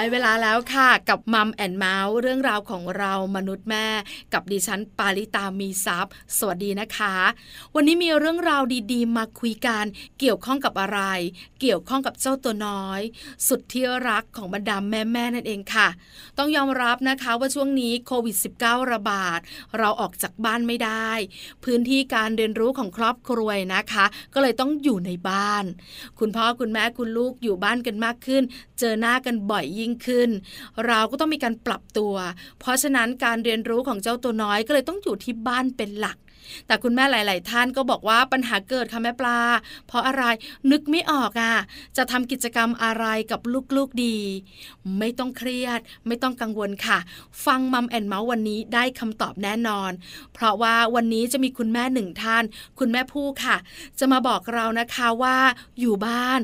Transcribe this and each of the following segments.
ได้เวลาแล้วค่ะกับ Mom and Mouth เรื่องราวของเรามนุษย์แม่ กับดิฉันปาริตามีซัพ์สวัสดีนะคะ วันนี้มีเรื่องราวดีๆ มาคุยกันเกี่ยวข้องกับอะไร เกี่ยวข้องกับเจ้าตัวน้อย สุดที่รักของบรรดาแม่ๆนั่นเองค่ะ ต้องยอมรับนะคะว่าช่วงนี้โควิด -19 ระบาด เราออกจากบ้านไม่ได้ พื้นที่การเรียนรู้ของครอบครัวนะคะ ก็เลยต้องอยู่ในบ้าน คุณพ่อคุณแม่คุณลูกอยู่บ้านกันมากขึ้น เจอหน้ากันบ่อยยิ่งขึ้น เราก็ต้องมีการปรับตัว เพราะฉะนั้นการเรียนรู้ของเจ้าตัวน้อยก็เลยต้องอยู่ที่บ้านเป็นหลัก แต่คุณแม่หลาย ๆ ท่านก็บอกว่าปัญหาเกิดค่ะแม่ปลา เพราะอะไรนึกไม่ออกอะ จะทำกิจกรรมอะไรกับลูก ๆ ดี ไม่ต้องเครียด ไม่ต้องกังวลค่ะ ฟังมัมแอนเมาส์วันนี้ได้คำตอบแน่นอน เพราะว่าวันนี้จะมีคุณแม่หนึ่งท่าน คุณแม่ผู้ค่ะ จะมาบอกเรานะคะว่าอยู่บ้าน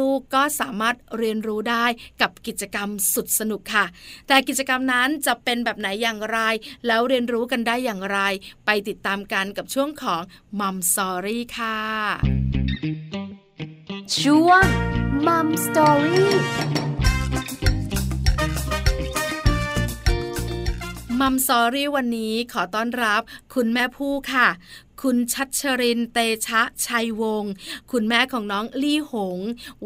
ลูก ๆ ก็สามารถเรียนรู้ได้กับกิจกรรมสุดสนุกค่ะ แต่กิจกรรมนั้นจะเป็นแบบไหนอย่างไร แล้วเรียนรู้กันได้อย่างไร ไปติดตามกันกับช่วงของมัมสอรี่ค่ะ ช่วงมัมสอรี่มัมสอรี่วันนี้ขอต้อนรับคุณแม่ผู้ค่ะ คุณชัชรินเตชะชัยวงศ์คุณแม่ของน้องลี่หง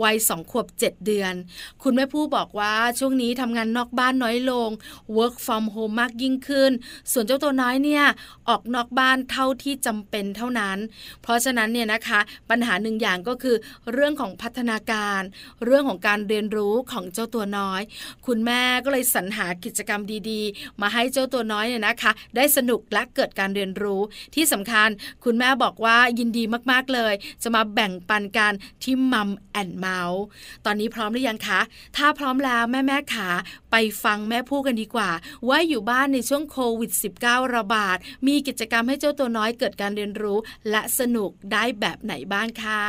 วัยสองขวบเจ็ดเดือน คุณแม่ผู้บอกว่าช่วงนี้ทำงานนอกบ้านน้อยลง work from home มากยิ่งขึ้น ส่วนเจ้าตัวน้อยเนี่ยออกนอกบ้านเท่าที่จำเป็นเท่านั้น เพราะฉะนั้นเนี่ยนะคะปัญหาหนึ่งอย่างก็คือ เรื่องของพัฒนาการ เรื่องของการเรียนรู้ของเจ้าตัวน้อย คุณแม่ก็เลยสรรหากิจกรรมดีๆ มาให้เจ้าตัวน้อยเนี่ยนะคะ ได้สนุกและเกิดการเรียนรู้ที่สำคัญคุณแม่บอกว่ายินดีมากๆเลย จะมาแบ่งปันกันที่มัมแอนเมาส์ตอนนี้พร้อมหรือยังคะ ถ้าพร้อมแล้วแม่แม่ขาไปฟังแม่พูดกันดีกว่า ว่าอยู่บ้านในช่วงโควิด -19 ระบาด มีกิจกรรมให้เจ้าตัวน้อยเกิดการเรียนรู้ และสนุกได้แบบไหนบ้างค่ะ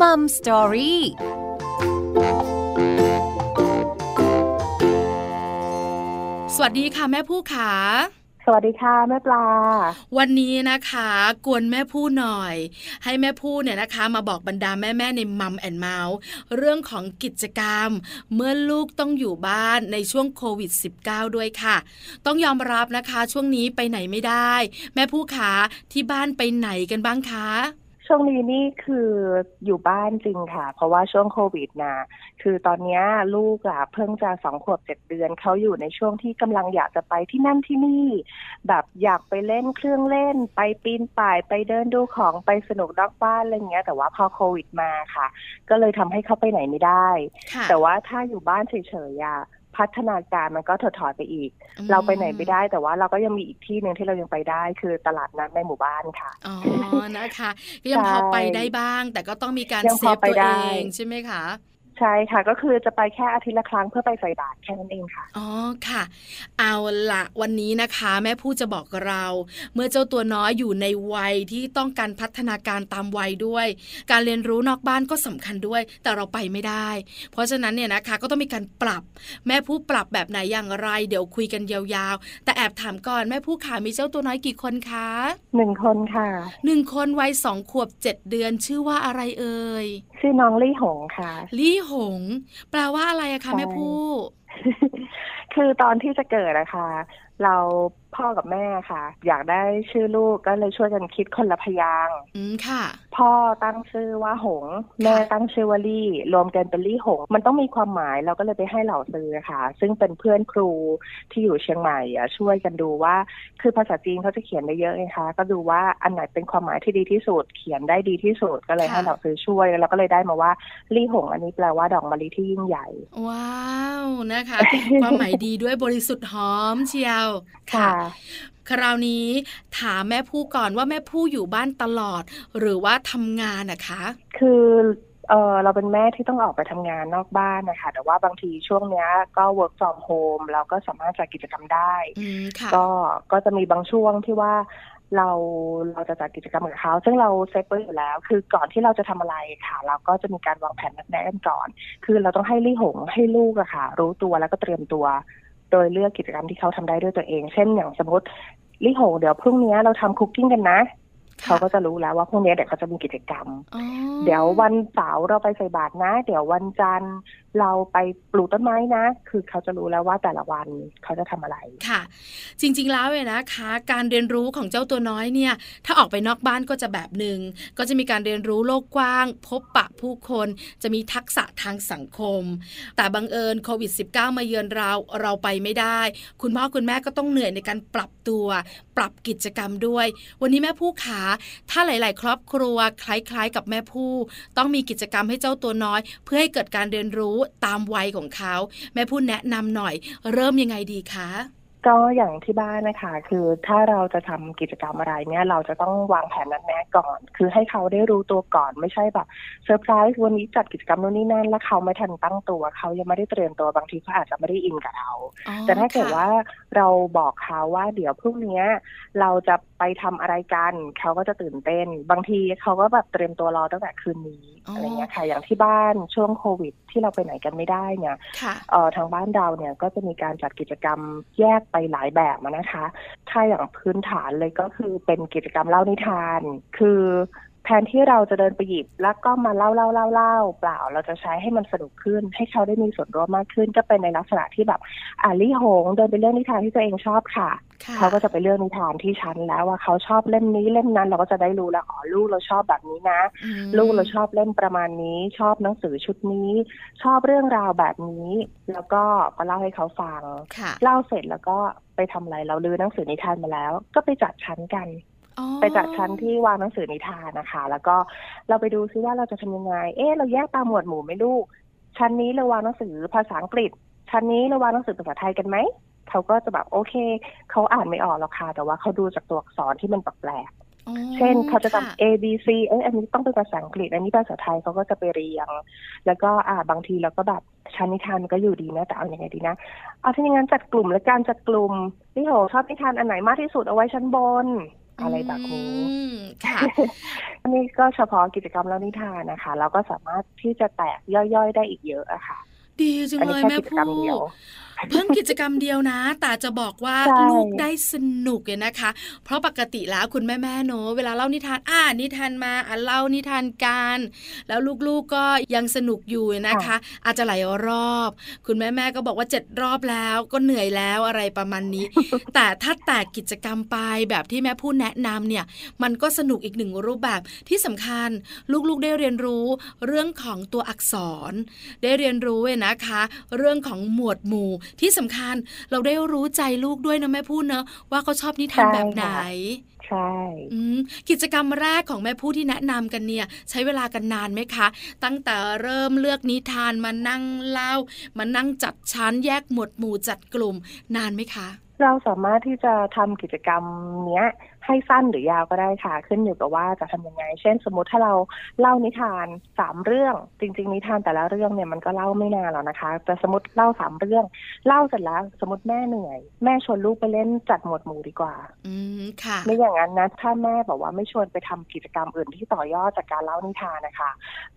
มัมสตอรี่สวัสดีค่ะแม่ผู้ขาส วัสดีค่ะแม่ปลา วันนี้นะคะกวนแม่พูหน่อย ให้แม่พูเนี่ยนะคะ มาบอกบรรดาแม่ๆในมัมแอนเมาส์เรื่องของกิจกรรม เมื่อลูกต้องอยู่บ้านในช่วงโควิด -19 ด้วยค่ะ ต้องยอมรับนะคะ ช่วงนี้ไปไหนไม่ได้ แม่ผู้ขาที่บ้านไปไหนกันบ้างคะ ช่วงนี้นี่คืออยู่บ้านจริงค่ะ เพราะว่าช่วงโควิดนะคือตอนนี้ลูกอะเพิ่งจะสองขวบเจ็ดเดือนเขาอยู่ในช่วงที่กำลังอยากจะไปที่นั่นที่นี่ แบบอยากไปเล่นเครื่องเล่น ไปปีนป่ายไปเดินดูของไปสนุกนอกบ้านอะไรเงี้ย แต่ว่าพอโควิดมาค่ะ ก็เลยทำให้เขาไปไหนไม่ได้ แต่ว่าถ้าอยู่บ้านเฉยๆอะ พัฒนาการมันก็ถดถอยไปอีก เราไปไหนไม่ได้แต่ว่าเราก็ยังมีอีกที่หนึ่งที่เรายังไปได้ คือตลาดนัดในหมู่บ้านค่ะอ๋อนะคะก็ยังพอไปได้บ้าง แต่ก็ต้องมีการเซฟตัวเองใช่ไหมคะ ใช่ค่ะ ก็คือจะไปแค่อาทิตย์ละครั้งเพื่อไปใส่บาตรแค่นั้นเองค่ะ อ๋อค่ะ เอาละวันนี้นะคะ แม่ผู้จะบอกเรา เมื่อเจ้าตัวน้อยอยู่ในวัยที่ต้องการพัฒนาการตามวัยด้วย การเรียนรู้นอกบ้านก็สำคัญด้วย แต่เราไปไม่ได้ เพราะฉะนั้นเนี่ยนะคะก็ต้องมีการปรับ แม่ผู้ปรับแบบไหนอย่างไร เดี๋ยวคุยกันยาวๆ แต่แอบถามก่อนแม่ผู้ขามีเจ้าตัวน้อยกี่คนคะหนึ่งคนค่ะหนึ่งคนวัยสองขวบเจ็ดเดือนชื่อว่าอะไรเอ่ยชื่อน้องลี่หงค่ะ ลี่หง แปลว่าอะไรอะคะแม่ผู้ คือตอนที่จะเกิดอะค่ะ เรา พ่อกับแม่ค่ะ อยากได้ชื่อลูกก็เลยช่วยกันคิดคนละพยางอืมค่ะ พ่อตั้งชื่อว่าหง แม่ตั้งชื่อว่าลี่ รวมกันเป็นลี่หง มันต้องมีความหมายเราก็เลยไปให้เหล่าซื้อค่ะ ซึ่งเป็นเพื่อนครูที่อยู่เชียงใหม่อะช่วยกันดูว่า คือภาษาจีนเขาจะเขียนได้เยอะไงคะก็ดูว่าอันไหนเป็นความหมายที่ดีที่สุด เขียนได้ดีที่สุดก็เลยให้เหล่าซื้อช่วยแล้วก็เลยได้มาว่าลี่หง อันนี้แปลว่าดอกมะลิที่ยิ่งใหญ่ ว้าวนะคะ ความหมายดีด้วยบริสุทธิ์หอมเชียวค่ะคราวนี้ถามแม่ผู้ก่อนว่าแม่ผู้อยู่บ้านตลอด หรือว่าทำงานนะคะ คือเออเราเป็นแม่ที่ต้องออกไปทำงานนอกบ้านนะคะ แต่ว่าบางทีช่วงเนี้ยก็ work from home เราก็สามารถจัดกิจกรรมได้ก็ก็จะมีบางช่วงที่ว่าเราเราจะจัดกิจกรรมกับเขาซึ่งเราเซฟไว้อยู่แล้ว คือก่อนที่เราจะทำอะไรค่ะ เราก็จะมีการวางแผนนัดแนะกันก่อน คือเราต้องให้ลี่หงให้ลูกอะค่ะ รู้ตัวแล้วก็เตรียมตัว โดยเลือกกิจกรรมที่เขาทำได้ด้วยตัวเอง เช่นอย่างสมมติลิโหเดี๋ยวพรุ่งนี้เราทำคุกกิ้งกันนะเขาก็จะรู้แล้วว่าพรุ่งนี้เดี๋ยวเขาจะมีกิจกรรมอ๋อเดี๋ยววันเสาร์เราไปใส่บาตรนะ เดี๋ยววันจันทร์เราไปปลูกต้นไม้นะ คือเขาจะรู้แล้วว่าแต่ละวันเขาจะทำอะไรค่ะ จริง ๆ แล้วเนี่ยนะคะ การเรียนรู้ของเจ้าตัวน้อยเนี่ย ถ้าออกไปนอกบ้านก็จะแบบหนึ่งก็จะมีการเรียนรู้โลกกว้าง พบปะผู้คนจะมีทักษะทางสังคม แต่บังเอิญโควิด -19 มาเยือนเราเราไปไม่ได้ คุณพ่อคุณแม่ก็ต้องเหนื่อยในการปรับตัว ปรับกิจกรรมด้วย วันนี้แม่ผู้ขาถ้าหลาย ๆ ครอบครัวคล้าย ๆ กับแม่ผู้ ต้องมีกิจกรรมให้เจ้าตัวน้อย เพื่อให้เกิดการเรียนรู้ตามวัยของเขา แม่พูดแนะนำหน่อย เริ่มยังไงดีคะ ก็อย่างที่บ้านนะคะ คือถ้าเราจะทำกิจกรรมอะไรเนี่ย เราจะต้องวางแผนนัดแนะก่อน คือให้เขาได้รู้ตัวก่อนไม่ใช่แบบเซอร์ไพรส์วันนี้จัดกิจกรรมโน่นนี่นั่น แล้วเขาไม่ทันตั้งตัว เขายังไม่ได้เตรียมตัวบางทีเขาอาจจะไม่ได้อินกับเราอ๋อแต่ถ้าเกิดค่ะว่าเราบอกเขาว่าเดี๋ยวพรุ่งนี้เราจะไปทำอะไรกัน เขาก็จะตื่นเต้น บางทีเขาก็แบบเตรียมตัวรอตั้งแต่คืนนี้อ๋อออะไรเงี้ยค่ะอย่างที่บ้านช่วงโควิด ที่เราไปไหนกันไม่ได้เนี่ยค่ะเอ่อทางบ้านเราเนี่ยก็จะมีการจัดกิจกรรมแยกไปหลายแบบนะคะ ถ้าอย่างพื้นฐานเลยก็คือเป็นกิจกรรมเล่านิทาน คือ แทนที่เราจะเดินไปหยิบแล้วก็มาเล่าเล่าเล่าเล่าเปล่า เราจะใช้ให้มันสนุกขึ้น ให้เขาได้มีส่วนร่วมมากขึ้น ก็เป็นในลักษณะที่แบบอ่าลี่หงเดินไปเรื่องนิทานที่ตัวเองชอบค่ะค่ะเขาก็จะไปเลือกนิทานที่ชั้นแล้วว่าเขาชอบเล่มนี้เล่มนั้น เราก็จะได้รู้แล้วอ๋อลูกเราชอบแบบนี้นะอืมลูกเราชอบเล่มประมาณนี้ ชอบหนังสือชุดนี้ ชอบเรื่องราวแบบนี้ แล้วก็มาเล่าให้เขาฟังค่ะเล่าเสร็จแล้วก็ไปทำอะไรเราลือหนังสือนิทานมาแล้ว ก็ไปจัดชั้นกันอ๋อ ไปจัดชั้นที่วางหนังสือนิทานนะคะ แล้วก็เราไปดูซิว่าเราจะทำยังไง เอ๊ะเราแยกตามหมวดหมู่ไหมลูก ชั้นนี้เราวางหนังสือภาษาอังกฤษ ชั้นนี้เราวางหนังสือภาษาไทยกันไหมเขาก็จะแบบโอเคเขาอ่านไม่ออกหรอกค่ะแต่ว่าเขาดูจากตัวอักษรที่มันแปลกอ๋อๆเช่นเขาจะค่จำ A B C เอ้ยอันนี้ต้องเป็นภาษาอังกฤษ อันนี้ภาษาไทยเขาก็จะไปเรียง แล้วก็อ่าบางทีเราก็แบบชั้นนิทานมันก็อยู่ดีนะแต่เอาอย่างไงดีนะ เอาถ้าอย่างนั้นจัดกลุ่มและการจัดกลุ่มนี่โหชอบนิทานอันไหนมากที่สุดเอาไว้ชั้นบน อะไรแบบนี้อืมค่ะอันนี้ก็เฉพาะกิจกรรมเล่านิทานนะคะ เราก็สามารถที่จะแตกย่อยๆได้อีกเยอะอะค่ะ ดีจังอันเลนี้ยแค่แม่กิจกรรมผู้ เดียวเพิ่งกิจกรรมเดียวนะแต่จะบอกว่าใช่ลูกได้สนุกเลยนะคะ เพราะปกติแล้วคุณแม่แม่ๆเนอะเวลาเล่านิทานอ่านิทานมาอ่านเล่านิทานกัน แล้วลูกๆก็ยังสนุกอยู่นะคะ อาจจะหลายรอบ คุณแม่แม่ๆก็บอกว่าเจ็ดรอบแล้วก็เหนื่อยแล้วอะไรประมาณนี้ แต่ถ้าแตกกิจกรรมไปแบบที่แม่พูดแนะนำเนี่ย มันก็สนุกอีกหนึ่งรูปแบบที่สำคัญลูกๆได้เรียนรู้เรื่องของตัวอักษร ได้เรียนรู้เว้ยนะคะ เรื่องของหมวดหมู่ที่สำคัญเราได้รู้ใจลูกด้วยนะแม่พูดเนอะว่าเขาชอบนิทานใช่แบบไหนค่ะใช่อืมกิจกรรมแรกของแม่พูดที่แนะนำกันเนี่ย ใช้เวลากันนานไหมคะ ตั้งแต่เริ่มเลือกนิทานมานั่งเล่ามานั่งจัดชั้นแยกหมวดหมู่จัดกลุ่มนานไหมคะ เราสามารถที่จะทำกิจกรรมเนี้ย ให้สั้นหรือยาวก็ได้ค่ะ ขึ้นอยู่กับว่าจะทำยังไง เช่น สมมติถ้าเราเล่านิทานสามเรื่อง จริง ๆ นิทานแต่ละเรื่องเนี่ยมันก็เล่าไม่นานหรอกนะคะ แต่สมมติเล่าสามเรื่อง เล่าเสร็จแล้วสมมติแม่เหนื่อย แม่ชวนลูกไปเล่นจัดหมวดหมู่ดีกว่า อืมค่ะไม่อย่างนั้นนะถ้าแม่บอกว่าไม่ชวนไปทำกิจกรรมอื่นที่ต่อยอดจากการเล่านิทานนะคะ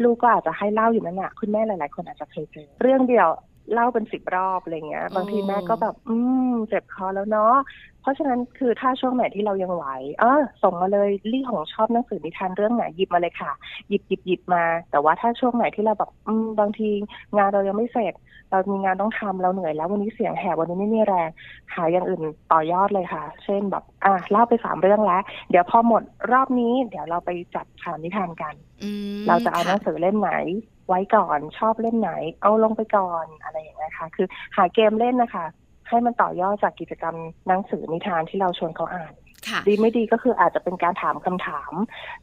ลูกก็อาจจะให้เล่าอยู่นั่นแหะคุณแม่หลาย ๆ คนอาจจะเคยเจอเรื่องเดียว เล่าเป็นสิบรอบอะไรเงี้ย บางทีแม่ก็แบบ อืมเจ็บคอแล้วเนาะเพราะฉะนั้นคือถ้าช่วงไหนที่เรายังไหวเออส่งมาเลยลี่ของชอบหนังสือนิทานเรื่องไหนหยิบมาเลยค่ะ หยิบหยิบหยิบมา แต่ว่าถ้าช่วงไหนที่เราแบบอืมบางทีงานเรายังไม่เสร็จ เรามีงานต้องทำเราเหนื่อยแล้ววันนี้เสียงแหบวันนี้ไม่มีแรงหาอย่างอื่นต่อยอดเลยค่ะ เช่นแบบอะเล่าไปสามเรื่องแล้ว เดี๋ยวพอหมดรอบนี้ เดี๋ยวเราไปจัดข่าวนิทานกันอืมเราจะเอาหค่นังสือเล่มไหน ไว้ก่อนชอบเล่มไหน เอาลงไปก่อนอะไรอย่างเงี้ยค่ะ คือหาเกมเล่นนะคะให้มันต่อยอดจากกิจกรรมหนังสือนิทานที่เราชวนเขาอ่านค่ะดีไม่ดีก็คืออาจจะเป็นการถามคำถาม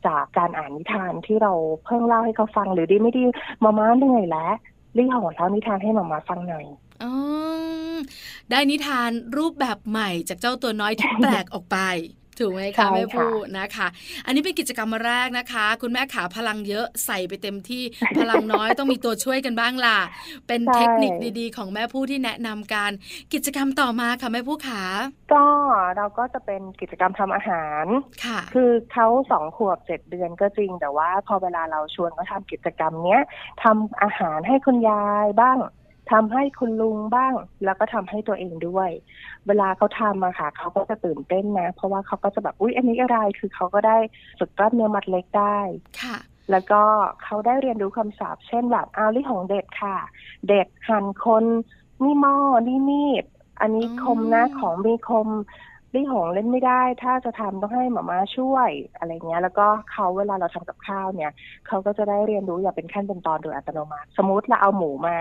จากการอ่านนิทานที่เราเพิ่งเล่าให้เขาฟัง หรือดีไม่ดีมาม่าเหนื่อยแล้วรีหอเล่านิทานให้มาม่าฟังหน่อยอ๋อได้นิทานรูปแบบใหม่จากเจ้าตัวน้อยที่แปลกออกไป ถูกไหมใช่คะค่ะแม่พูนะคะ อันนี้เป็นกิจกรรมแรกนะคะ คุณแม่ขาพลังเยอะใส่ไปเต็มที่พลังน้อยต้องมีตัวช่วยกันบ้างล่ะ เป็นเทคนิคดีๆ ของแม่ผู้ที่แนะนำการกิจกรรมต่อมาค่ะแม่ผู้ขา ก็เราก็จะเป็นกิจกรรมทำอาหารค่ะ คือเขาสองขวบเจ็ดเดือนก็จริง แต่ว่าพอเวลาเราชวนเขาทำกิจกรรมเนี้ยทำอาหารให้คุณยายบ้าง ทำให้คุณลุงบ้าง แล้วก็ทำให้ตัวเองด้วย เวลาเขาทำอะค่ะเขาก็จะตื่นเต้นนะ เพราะว่าเขาก็จะแบบอุ๊ยอันนี้อะไรคือเขาก็ได้ฝึกกล้ามเนื้อมัดเล็กได้ค่ะแล้วก็เขาได้เรียนรู้คำศัพท์เช่นแบบอ้าวลี่ของเด็ดค่ะ เด็ดหั่นคนนี่หม้อนี่มีดอันนี้อ๋อคมนะของมีคมลี่หงเล่นไม่ได้ ถ้าจะทำต้องให้หมามาช่วยอะไรเงี้ย แล้วก็เขาเวลาเราทำกับข้าวเนี่ย เขาก็จะได้เรียนรู้อย่างเป็นขั้นเป็นตอนโดยอัตโนมัติ สมมติเราเอาหมูมา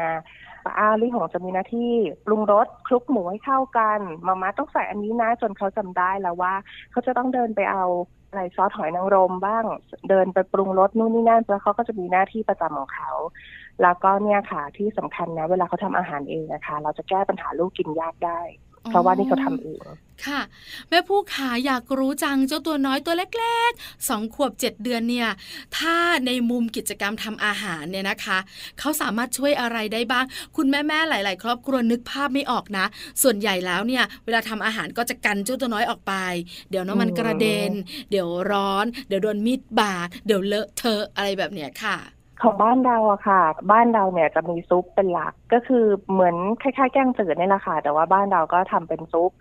อ้าลี่ของจะมีหน้าที่ปรุงรสคลุกหมูให้เข้ากันมามาต้องใส่อันนี้นะจนเขาจำได้แล้วว่า เขาจะต้องเดินไปเอาอะไรซอสหอยนางรมบ้างเดินไปปรุงรสนู่นนี่นั่นแล้วเขาก็จะมีหน้าที่ประจำของเขา แล้วก็เนี่ยค่ะที่สำคัญนะ เวลาเขาทำอาหารเองนะคะ เราจะแก้ปัญหาลูกกินยากได้ เพราะว่านี่เขาทำเองค่ะ แม่ผู้ขาอยากรู้จังเจ้าตัวน้อยตัวเล็กๆสองขวบเจ็ดเดือนเนี่ย ถ้าในมุมกิจกรรมทำอาหารเนี่ยนะคะเขาสามารถช่วยอะไรได้บ้าง คุณแม่ๆหลาย ๆ ครอบครัวนึกภาพไม่ออกนะ ส่วนใหญ่แล้วเนี่ย เวลาทำอาหารก็จะกันเจ้าตัวน้อยออกไป เดี๋ยวน้ำมันกระเด็น เดี๋ยวร้อน เดี๋ยวโดนมีดบาดเดี๋ยวเลอะเทอะอะไรแบบเนี้ยค่ะ ของบ้านเราอะค่ะ บ้านเราเนี่ยจะมีซุปเป็นหลักก็คือเหมือนคล้ายๆแกงจืดนี่แหละค่ะ แต่ว่าบ้านเราก็ทำเป็นซุป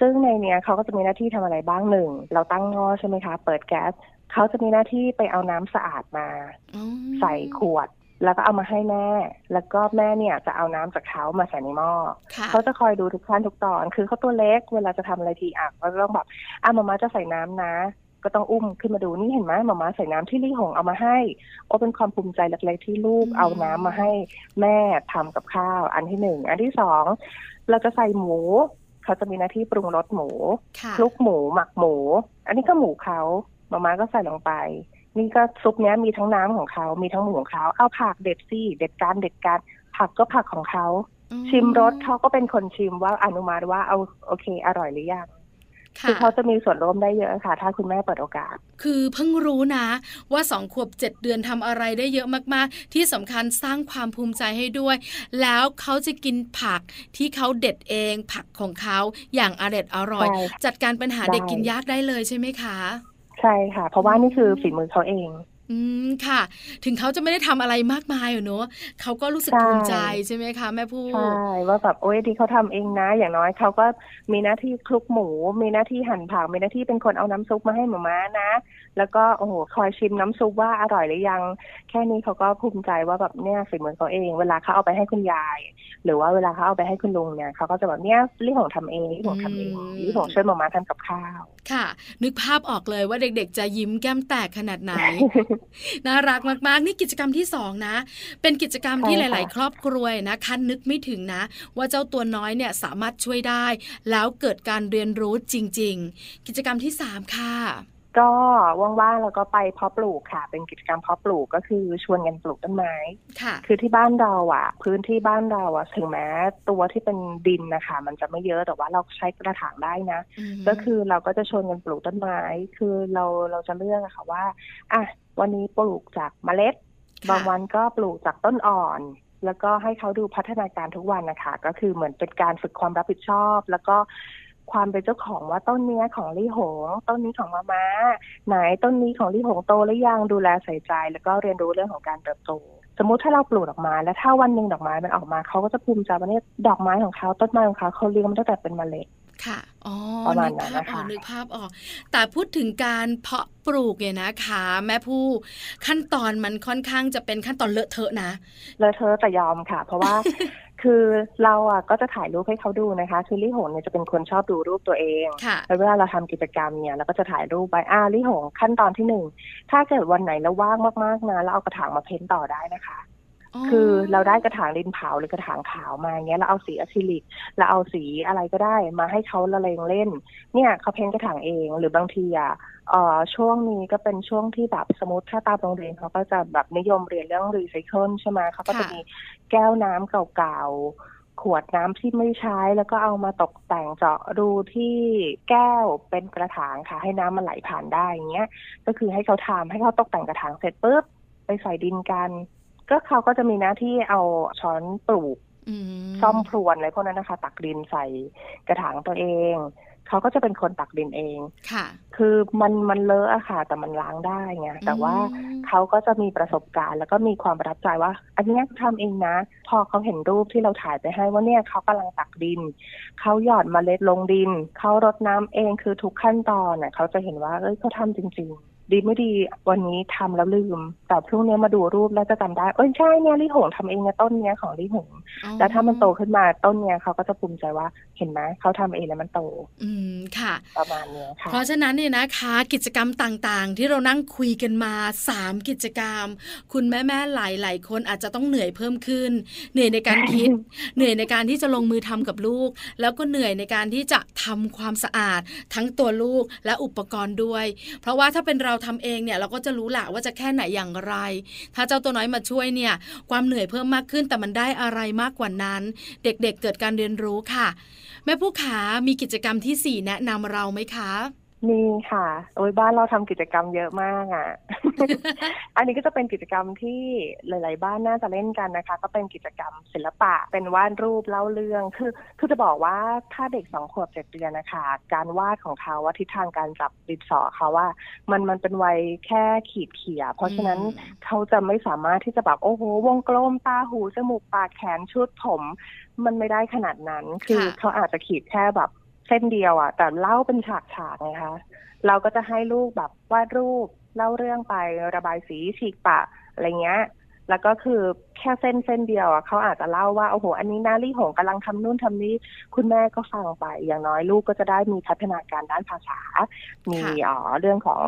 ซึ่งในเนี้ยเขาก็จะมีหน้าที่ทำอะไรบ้างหนึ่ง เราตั้งหม้อใช่ไหมคะ เปิดแก๊สเขาจะมีหน้าที่ไปเอาน้ำสะอาดมาอืมใส่ขวด แล้วก็เอามาให้แม่ แล้วก็แม่เนี่ยจะเอาน้ำจากเขามาใส่ในหม้อค่ะเขาจะคอยดูทุกขั้นทุกตอน คือเขาตัวเล็กเวลาจะทำอะไรทีอะก็ต้องแบบอะมาม่าจะใส่น้ำนะ ก็ต้องอุ้มขึ้นมาดูนี่เห็นไหมมาม่าใส่น้ำที่ลี่หงเอามาให้โอ้เป็นความภูมิใจเล็กๆที่ลูกอืมเอาน้ำมาให้แม่ทำกับข้าว อันที่หนึ่งอันที่สองเราจะใส่หมูเขาจะมีหน้าที่ปรุงรสหมูค่ะคลุกหมูหมักหมู อันนี้ก็หมูเขามาม่าก็ใส่ลงไป นี่ก็ซุปเนี้ยมีทั้งน้ำของเขา มีทั้งหมูของเขาเอาผักเด็ดซี่เด็ดการเด็ดการผักก็ผักของเขาอืชิมรสเขาก็เป็นคนชิมว่าอนุมัติว่าเอาโอเค อร่อยหรือยัง ค่ะคือเขาจะมีส่วนร่วมได้เยอะค่ะ ถ้าคุณแม่เปิดโอกาส คือเพิ่งรู้นะ ว่าสองขวบเจ็ดเดือนทำอะไรได้เยอะมากๆ ที่สำคัญสร้างความภูมิใจให้ด้วย แล้วเขาจะกินผักที่เขาเด็ดเองผักของเขาอย่างอร่อยอร่อยใช่ค่ะจัดการปัญหาได้เด็กกินยากได้เลยใช่ไหมคะ ใช่ค่ะ เพราะว่านี่คือฝีมือเขาเอง อืมค่ะ ถึงเขาจะไม่ได้ทำอะไรมากมายอยู่เนอะเขาก็รู้สึกใช่ภูมิใจใช่ไหมคะแม่ผู้ใช่ว่าแบบโอ้ยดีเขาทำเองนะ อย่างน้อยเขาก็มีหน้าที่คลุกหมู มีหน้าที่หั่นผักมีหน้าที่เป็นคนเอาน้ำซุปมาให้หมาม่านะ แล้วก็โอ้โหคอยชิมน้ำซุปว่าอร่อยหรือยัง แค่นี้เขาก็ภูมิใจว่าแบบเนี่ยฝีมือเขาเอง เวลาเขาเอาไปให้คุณยาย หรือว่าเวลาเขาเอาไปให้คุณลุงเนี่ยเขาก็จะแบบเนี่ยลี่หงทำเองลี่หงทำเองลี่หงช่วยหมาม่าทำกับข้าว ค่ะ นึกภาพออกเลยว่าเด็กๆ จะยิ้มแก้มแตกขนาดไหนน่ารักมากๆ นี่กิจกรรมที่สองนะ เป็นกิจกรรมที่หใช่ค่ะลาย ๆ ครอบครัวนะคะนึกไม่ถึงนะ ว่าเจ้าตัวน้อยเนี่ยสามารถช่วยได้ แล้วเกิดการเรียนรู้จริง ๆ กิจกรรมที่สามค่ะ ก็ว่างๆเราก็ไปเพาะปลูกค่ะ เป็นกิจกรรมเพาะปลูกก็คือชวนกันปลูกต้นไม้ค่ะคือที่บ้านเราอะ พื้นที่บ้านเราอะถึงแม้ตัวที่เป็นดินนะคะ มันจะไม่เยอะแต่ว่าเราใช้กระถางได้นะมก็คือเราก็จะชวนกันปลูกต้นไม้ คือเราเราจะเลือกอะค่ะว่าอะวันนี้ปลูกจากเมล็ดค่ะบางวันก็ปลูกจากต้นอ่อนแล้วก็ให้เขาดูพัฒนาการทุกวันนะคะ ก็คือเหมือนเป็นการฝึกความรับผิดชอบ แล้วก็ ความเป็นเจ้าของว่าต้นเนี้ยของลี่หง ต้นนี้ของมาม้า ไหนต้นนี้ของลี่หงโตหรือยังดูแลใส่ใจ แล้วก็เรียนรู้เรื่องของการเติบโต สมมุติถ้าเราปลูกดอกไม้แล้วถ้าวันหนึ่งดอกไม้มันออกมาเขาก็จะภูมิใจว่าเนี่ยดอกไม้ของเขาต้นไม้ของเขาเขาเลี้ยงมาตั้งแต่เป็นเมล็ดค่ะ อ๋อประมาณนึกนั้นภาพนะคะออกนึกภาพออก แต่พูดถึงการเพาะปลูกเนี่ยนะคะ แม่ผู้ขั้นตอนมันค่อนข้างจะเป็นขั้นตอนเลอะเทอะนะ เลอะเทอะแต่ยอมค่ะ เพราะว่า คือเราอะก็จะถ่ายรูปให้เขาดูนะคะ คือลี่หงเนี่ยจะเป็นคนชอบดูรูปตัวเองค่ะแล้วเวลาเราทำกิจกรรมเนี่ยเราก็จะถ่ายรูปไปอ่าลี่หงขั้นตอนที่หนึ่งถ้าเกิดวันไหนเราว่างมากๆนะเราเอากระถางมาเพ้นต่อได้นะคะ คือเราได้กระถางดินเผาหรือกระถางขาวมาเงี้ยเราเอาสีอะคริลิกเราเอาสีอะไรก็ได้ มาให้เขาละเลงเล่น เนี่ยเขาเพ้นกระถางเองหรือบางทีอะเอ่อช่วงนี้ก็เป็นช่วงที่แบบสมมติถ้าตามโรงเรียนเขาก็จะแบบนิยมเรียนเรื่องรีไซเคิลใช่ไหมเขาก็จะค่ะมีแก้วน้ำเก่าๆ ขวดน้ำที่ไม่ใช้ แล้วก็เอามาตกแต่งเจาะรูที่แก้วเป็นกระถางค่ะ ให้น้ำมันไหลผ่านได้อย่างเงี้ยก็คือให้เขาทำให้เขาตกแต่งกระถางเสร็จปุ๊บไปใส่ดินกัน ก็เขาก็จะมีหน้าที่เอาช้อนปลูกอืมซ่อมพรวนอะไรพวกนั้นนะคะ ตักดินใส่กระถางตัวเอง เขาก็จะเป็นคนตักดินเองค่ะ คือมันมันเลอะอะค่ะ แต่มันล้างได้ไงแต่ว่าอืมเขาก็จะมีประสบการณ์ แล้วก็มีความประทับใจว่า อันเนี้ยเขาทำเองนะ พอเขาเห็นรูปที่เราถ่ายไปให้ว่าเนี่ยเขากำลังตักดินเขาหยอดเมล็ดลงดินเขารดน้ำเองคือทุกขั้นตอนน่ะเขาจะเห็นว่าเอ้ยเขาทำจริง ๆ ดีไม่ดีวันนี้ทำแล้วลืม แต่พรุ่งนี้มาดูรูปแล้วจะจำได้เอ้ยใช่เนี่ยลี่หงทำเองนะต้นเนี้ยของลี่หงอ๋อแล้วถ้ามันโตขึ้นมาต้นเนี้ยเขาก็จะภูมิใจว่าเห็นไหมเขาทำเองแล้วมันโต อืมค่ะ ประมาณเนี้ยค่ะ เพราะฉะนั้นเนี่ยนะคะ กิจกรรมต่างๆ ที่เรานั่งคุยกันมา 3 กิจกรรม คุณแม่ๆหลายๆคนอาจจะต้องเหนื่อยเพิ่มขึ้น เหนื่อยในการคิด เหนื่อยในการที่จะลงมือทำกับลูก แล้วก็เหนื่อยในการที่จะทำความสะอาดทั้งตัวลูกและอุปกรณ์ด้วย เพราะว่าถ้าเป็นเราทำเองเนี่ยเราก็จะรู้แหละว่าจะแค่ไหนอย่างไร ถ้าเจ้าตัวน้อยมาช่วยเนี่ยความเหนื่อยเพิ่มมากขึ้นแต่มันได้อะไรมากกว่านั้น เด็กๆเกิดการเรียนรู้ค่ะ แม่ผู้ขามีกิจกรรมที่สี่แนะนำเราไหมคะ มีค่ะ โอ้ยบ้านเราทำกิจกรรมเยอะมากอะ อันนี้ก็จะเป็นกิจกรรมที่หลาย ๆ บ้านน่าจะเล่นกันนะคะ ก็เป็นกิจกรรมศิลปะ เป็นวาดรูปเล่าเรื่อง คือ คือจะบอกว่าถ้าเด็กสองขวบเจ็ดเดือนนะคะ การวาดของเขาว่าทิศทางการจับดินสอเขาว่า มันมันเป็นวัยแค่ขีดเขีย เพราะฉะนั้นอืมเขาจะไม่สามารถที่จะแบบโอ้โหวงกลมตาหูจมูกปากแขนชุดผม มันไม่ได้ขนาดนั้น คือเขาอาจจะขีดแค่แบบ เส้นเดียวอะแต่เล่าเป็นฉากๆไงคะ เราก็จะให้ลูกแบบวาดรูปเล่าเรื่องไประบายสีฉีกปะอะไรเงี้ย แล้วก็คือแค่เส้นเส้นเดียวอะเขาอาจจะเล่าว่าโอ้โห อันนี้นาลี่หงกำลังทำนู่นทำนี่คุณแม่ก็ฟังไป อย่างน้อยลูกก็จะได้มีพัฒนาการด้านภาษา มีอ๋อเรื่องของ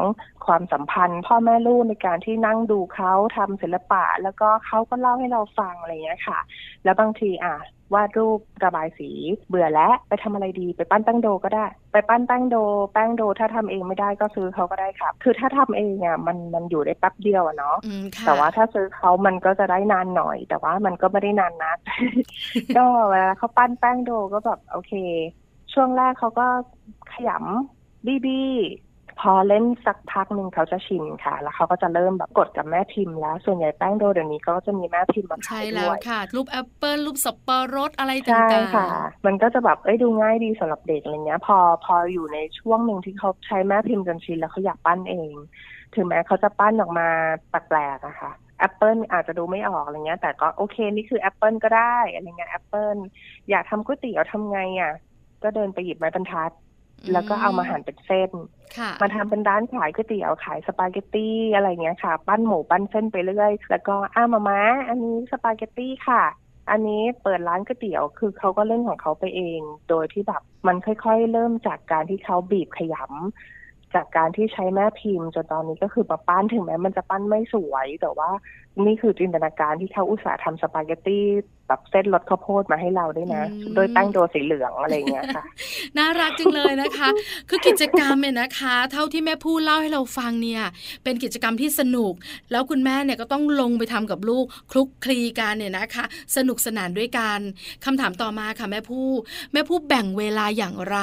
ความสัมพันธ์ พ่อแม่ลูกในการที่นั่งดูเขาทำศิลปะ แล้วก็เขาก็เล่าให้เราฟังอะไรเงี้ยค่ะ แล้วบางทีอะ วาดรูประบายสีเบื่อแล้วไปทำอะไรดี ไปปั้นแป้งโดก็ได้ ไปปั้นแป้งโด แป้งโดถ้าทำเองไม่ได้ก็ซื้อเขาก็ได้ครับ คือถ้าทำเองอะมันมันอยู่ได้แป๊บเดียวอะเนาะอืมค่ะแต่ว่าถ้าซื้อเขามันก็จะได้นานหน่อย แต่ว่ามันก็ไม่ได้นานนักก็เวลาเขาปั้นแป้งโดก็แบบโอเค ช่วงแรกเขาก็ขยำบี้บี้ พอเล่นสักพักหนึ่งเขาจะชินค่ะ แล้วเขาก็จะเริ่มแบบกดกับแม่พิมพ์แล้ว ส่วนใหญ่แป้งโดเดี๋ยวนี้ก็จะมีแม่พิมพ์มาใช่ขายแล้ด้ววยค่ะ รูปแอปเปิลรูปสับปะรดอะไรตใช่่างค่ะ มันก็จะแบบเอ้ยดูง่ายดีสำหรับเด็กอะไรเงี้ย พอพออยู่ในช่วงหนึ่งที่เขาใช้แม่พิมพ์จนชินแล้วเขาอยากปั้นเอง ถึงแม้เขาจะปั้นออกมาแปลกๆอะค่ะแอปเปิลอาจจะดูไม่ออกอะไรเงี้ย แต่ก็โอเคนี่คือแอปเปิลก็ได้อะไรเงี้ยแอปเปิลอยากทำก๋วยเตี๋ยวทำไงอะก็เดินไปหยิบไม้บรรทัดๆ แล้วก็เอามาหั่นเป็นเส้นค่ะมาทำเป็นร้านขายก๋วยเตี๋ยวขายสปาเกตตี้อะไรเงี้ยค่ะ ปั้นหมูปั้นเส้นไปเรื่อยแล้วก็อ้ามาม้าอันนี้สปาเกตตี้ค่ะ อันนี้เปิดร้านก๋วยเตี๋ยวคือเขาก็เล่นของเขาไปเอง โดยที่แบบมันค่อยๆ เริ่มจากการที่เขาบีบขยำ จากการที่ใช้แม่พิมพ์จนตอนนี้ก็คือมาปั้นถึงแม้มันจะปั้นไม่สวย แต่ว่านี่คือจินตนาการที่เขาอุตส่าห์ทำสปาเกตตี้แบบเส้นรสข้าวโพดมาให้เราด้วยนะอืมโดยแป้งโดสีเหลืองอะไรเงี้ยค่ะ น่ารักจังเลยนะคะ คือกิจกรรมเนี่ยนะคะ เท่าที่แม่พูดเล่าให้เราฟังเนี่ย เป็นกิจกรรมที่สนุก แล้วคุณแม่เนี่ยก็ต้องลงไปทำกับลูกคลุกคลีกันเนี่ยนะคะ สนุกสนานด้วยกันคำถามต่อมาค่ะแม่ผู้แม่ผู้แบ่งเวลาอย่างไร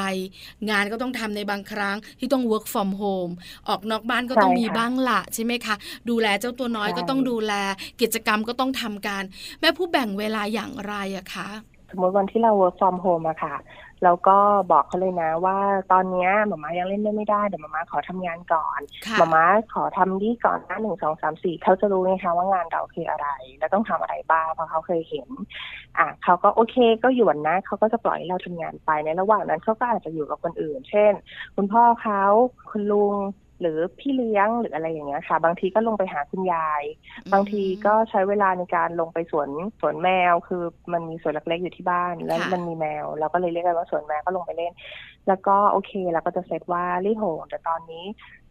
งานก็ต้องทำในบางครั้งที่ต้อง work from home ออกนอกบ้านก็ต้องใช่ค่ะมีบ้างละใช่ไหมคะ ดูแลเจ้าตัวน้อยใช่ก็ต้องดูแลกิจกรรมก็ต้องทำกันแม่ผู้แบ่งเวลาอย่างไรอะคะ สมมติวันที่เรา work from home อะค่ะแล้วก็บอกเขาเลยนะว่าตอนเนี้ยหมามายังเล่นได้ไม่ได้เดี๋ยวหมามาขอทำงานก่อนค่ะหมามาขอทำนี่ก่อนนะหนึ่งสองสามสี่เขาจะรู้ไงคะว่างานเราคืออะไร แล้วต้องทำอะไรบ้างเพราะเขาเคยเห็น อะเขาก็โอเคก็หยวนนะเขาก็จะปล่อยให้เราทำงานไปในระหว่างนั้นเขาก็อาจจะอยู่กับคนอื่น เช่น คุณพ่อเขาคุณลุง หรือพี่เลี้ยงหรืออะไรอย่างเงี้ยค่ะ บางทีก็ลงไปหาคุณยาย บางทีก็ใช้เวลาในการลงไปสวนสวนแมว คือมันมีสวนเล็กๆอยู่ที่บ้าน แล้วค่ะมันมีแมว เราก็เลยเรียกกันว่าสวนแมวก็ลงไปเล่น แล้วก็โอเคเราก็จะเซตว่าลี่โหเดี๋ยวตอนนี้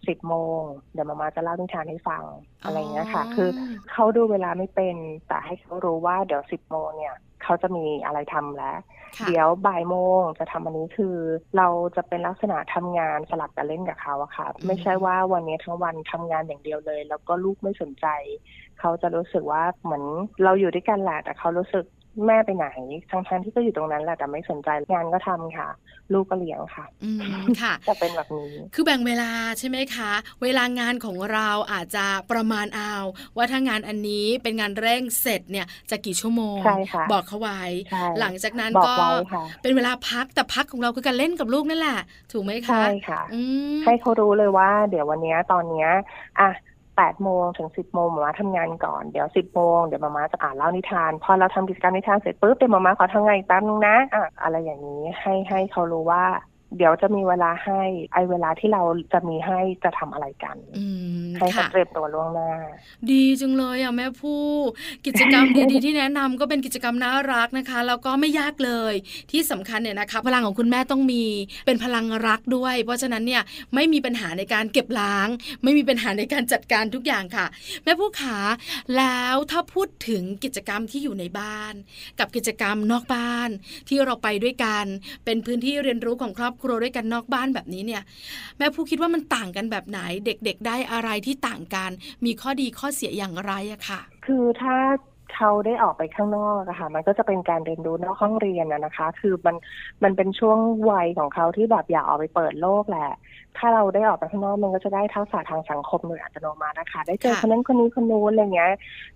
สิบโมงเดี๋ยวมามาจะเล่านิทานให้ฟังอะไรอย่างเงี้ยค่ะ คือเขาดูเวลาไม่เป็นแต่ให้เขารู้ว่าเดี๋ยวสิบโมงเนี่ย เขาจะมีอะไรทำแล้วค่ะเดี๋ยวบ่ายโมงจะทำอันนี้คือ เราจะเป็นลักษณะทำงานสลับกันเล่นกับเขาอะค่ะอืมไม่ใช่ว่าวันนี้ทั้งวันทำงานอย่างเดียวเลย แล้วก็ลูกไม่สนใจ เขาจะรู้สึกว่าเหมือนเราอยู่ด้วยกันแหละแต่เขารู้สึก แม่ไปไหนทั้งๆที่ก็อยู่ตรงนั้นแหละแต่ไม่สนใจงานก็ทำค่ะ ลูกก็เลี้ยงค่ะ อืมค่ะจะเป็นแบบนี้ คือแบ่งเวลาใช่ไหมคะ เวลางานของเราอาจจะประมาณเอาว่าถ้างานอันนี้เป็นงานเร่งเสร็จเนี่ยจะกี่ชั่วโมงใช่ค่ะบอกเขาไว้ใช่หลังจากนั้นบอกก็ไว้ค่ะเป็นเวลาพักแต่พักของเราคือการเล่นกับลูกนั่นแหละ ถูกไหมคะใช่ค่ะอืมให้เขารู้เลยว่า เดี๋ยววันเนี้ยตอนเนี้ยอะ แปดโมงถึงสิบโมงหมามาทำงานก่อนเดี๋ยวสิบโมงเดี๋ยวมามาจะอ่านเล่านิทาน พอเราทำกิจกรรมนิทานเสร็จปุ๊บเดี๋ยวมามาขอทำงานอีกแป๊บนึงนะอะอะไรอย่างนี้ให้ให้เขารู้ว่า เดี๋ยวจะมีเวลาให้ไอเวลาที่เราจะมีให้จะทำอะไรกัน อืม ให้เขาค่ะเตรียมตัวล่วงหน้า ดีจังเลยอะแม่ผู้กิจกรรมดีๆที่แนะนำก็เป็นกิจกรรมน่ารักนะคะ แล้วก็ไม่ยากเลยที่สำคัญเนี่ยนะคะ พลังของคุณแม่ต้องมีเป็นพลังรักด้วย เพราะฉะนั้นเนี่ยไม่มีปัญหาในการเก็บล้าง ไม่มีปัญหาในการจัดการทุกอย่างค่ะ แม่ผู้ขาแล้วถ้าพูดถึงกิจกรรมที่อยู่ในบ้าน กับกิจกรรมนอกบ้านที่เราไปด้วยกัน เป็นพื้นที่เรียนรู้ของครอบครัวด้วยกันนอกบ้านแบบนี้เนี่ย แม่ผู้คิดว่ามันต่างกันแบบไหนเด็กๆ ได้อะไรที่ต่างกัน มีข้อดีข้อเสียอย่างไรอะค่ะ คือถ้าเขาได้ออกไปข้างนอกอะค่ะ มันก็จะเป็นการเรียนรู้นอกห้องเรียนอะนะคะ คือมันมันเป็นช่วงวัยของเขาที่แบบอยากออกไปเปิดโลกแหละ ถ้าเราได้ออกไปข้างนอกมันก็จะได้ทักษะทางสังคมโดยอัตโนมัตินะคะ ได้เจอค่ะคนนั้นคนนี้คนนู้นอะไรเงี้ย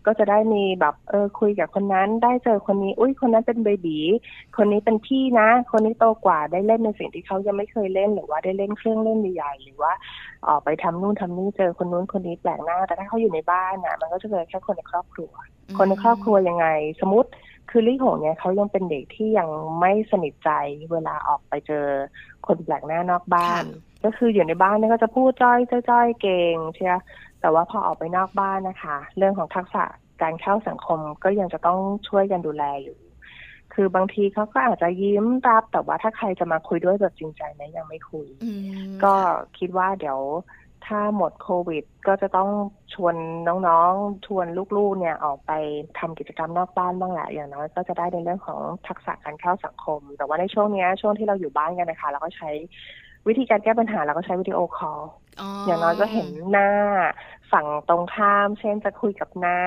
ก็จะได้มีแบบเออคุยกับคนนั้น ได้เจอคนนี้ อุ้ยคนนั้นเป็นเบบีคนนี้เป็นพี่นะ คนนี้โตกว่าได้เล่นในสิ่งที่เขายังไม่เคยเล่นหรือว่าได้เล่นเครื่องเล่นใหญ่ๆหรือว่า ออกไปทำนู่นทำนี่เจอคนนู้นคนนี้แปลกหน้า แต่ถ้าเขาอยู่ในบ้านน่ะมันก็จะเจอแค่คนในครอบครัว คนในครอบครัวยังไง สมมติคือลี่หงเนี่ยเขายังเป็นเด็กที่ยังไม่สนิทใจเวลาออกไปเจอคนแปลกหน้านอกบ้าน ก็คืออยู่ในบ้านเนี่ยก็จะพูดจ้อยจ้อยจ้อยเก่งเชียแต่ว่าพอออกไปนอกบ้านนะคะ เรื่องของทักษะการเข้าสังคมก็ยังจะต้องช่วยกันดูแลอยู่ คือบางทีเขาก็อาจจะยิ้มรับ แต่ว่าถ้าใครจะมาคุยด้วยแบบจริงใจนะยังไม่คุยอืมก็คิดว่าเดี๋ยวถ้าหมดโควิด ก็จะต้องชวนน้องๆ ชวนลูกๆ เนี่ยออกไปทำกิจกรรมนอกบ้านบ้างแหละอย่างน้อยก็จะได้ในเรื่องของทักษะการเข้าสังคม แต่ว่าในช่วงเนี้ยช่วงที่เราอยู่บ้านกันนะคะเราก็ใช้วิธีการแก้ปัญหาเราก็ใช้วิดีโอคอลอย่างน้อยก็เห็นหน้าฝั่งตรงข้าม เช่นจะคุยกับน้า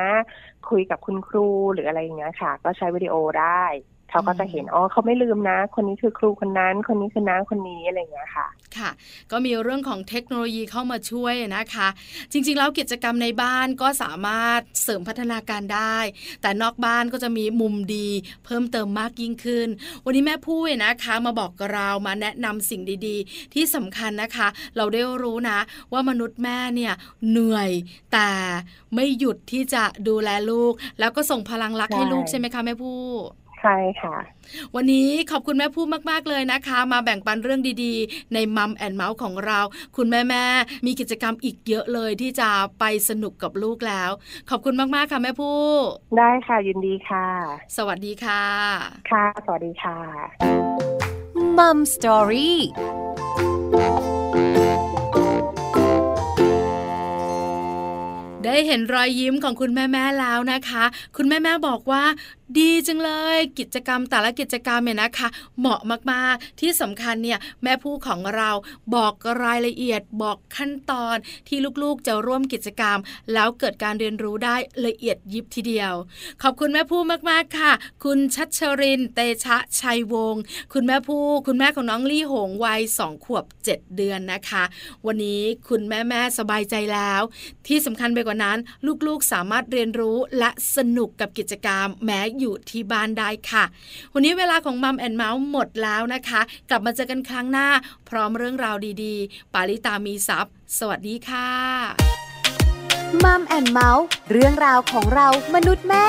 คุยกับคุณครูหรืออะไรอย่างเงี้ยค่ะ ก็ใช้วิดีโอได้ เขาก็จะเห็นอ๋อเขาไม่ลืมนะ คนนี้คือครูคนนั้น คนนี้คือน้าคนนี้อะไรอย่างเงี้ยค่ะ ค่ะ ก็มีเรื่องของเทคโนโลยีเข้ามาช่วยนะคะ จริง ๆ แล้วกิจกรรมในบ้านก็สามารถเสริมพัฒนาการได้ แต่นอกบ้านก็จะมีมุมดีเพิ่มเติมมากยิ่งขึ้น วันนี้แม่พูดนะคะมาบอกกับเรามาแนะนำสิ่งดีๆ ที่สำคัญนะคะ เราได้รู้นะ ว่ามนุษย์แม่เนี่ยเหนื่อย แต่ไม่หยุดที่จะดูแลลูก แล้วก็ส่งพลังรักให้ใช่ลูกใช่ไหมคะแม่พูด ใช่ค่ะ วันนี้ขอบคุณแม่พูดมากๆเลยนะคะ มาแบ่งปันเรื่องดีๆ ในมัมแอนเมาส์ของเรา คุณแม่ๆมีกิจกรรมอีกเยอะเลยที่จะไปสนุกกับลูกแล้ว ขอบคุณมากๆค่ะแม่พูดได้ค่ะยินดีค่ะ สวัสดีค่ะ ค่ะ สวัสดีค่ะมัมสตอรี่ได้เห็นรอยยิ้มของคุณแม่ๆแล้วนะคะ คุณแม่ๆบอกว่า ดีจังเลยกิจกรรมแต่ละกิจกรรมเนี่ยนะคะ เหมาะมากๆที่สำคัญเนี่ยแม่ผู้ของเราบอกรายละเอียดบอกขั้นตอนที่ลูกๆจะร่วมกิจกรรม แล้วเกิดการเรียนรู้ได้ละเอียดยิบทีเดียว ขอบคุณแม่ผู้มากๆค่ะ คุณชัชริน เตชะชัยวงศ์คุณแม่ผู้คุณแม่ของน้องลี่หงวัยสองขวบ 7 เดือนนะคะ วันนี้คุณแม่แม่สบายใจแล้ว ที่สำคัญไปกว่านั้น ลูกๆสามารถเรียนรู้และสนุกกับกิจกรรมแม้อยู่ที่บ้านได้ค่ะ วันนี้เวลาของมัมแอนเมาส์หมดแล้วนะคะ กลับมาเจอกันครั้งหน้า พร้อมเรื่องราวดีๆ ปาริตามีซัพ์สวัสดีค่ะมัมแอนเมาส์เรื่องราวของเรามนุษย์แม่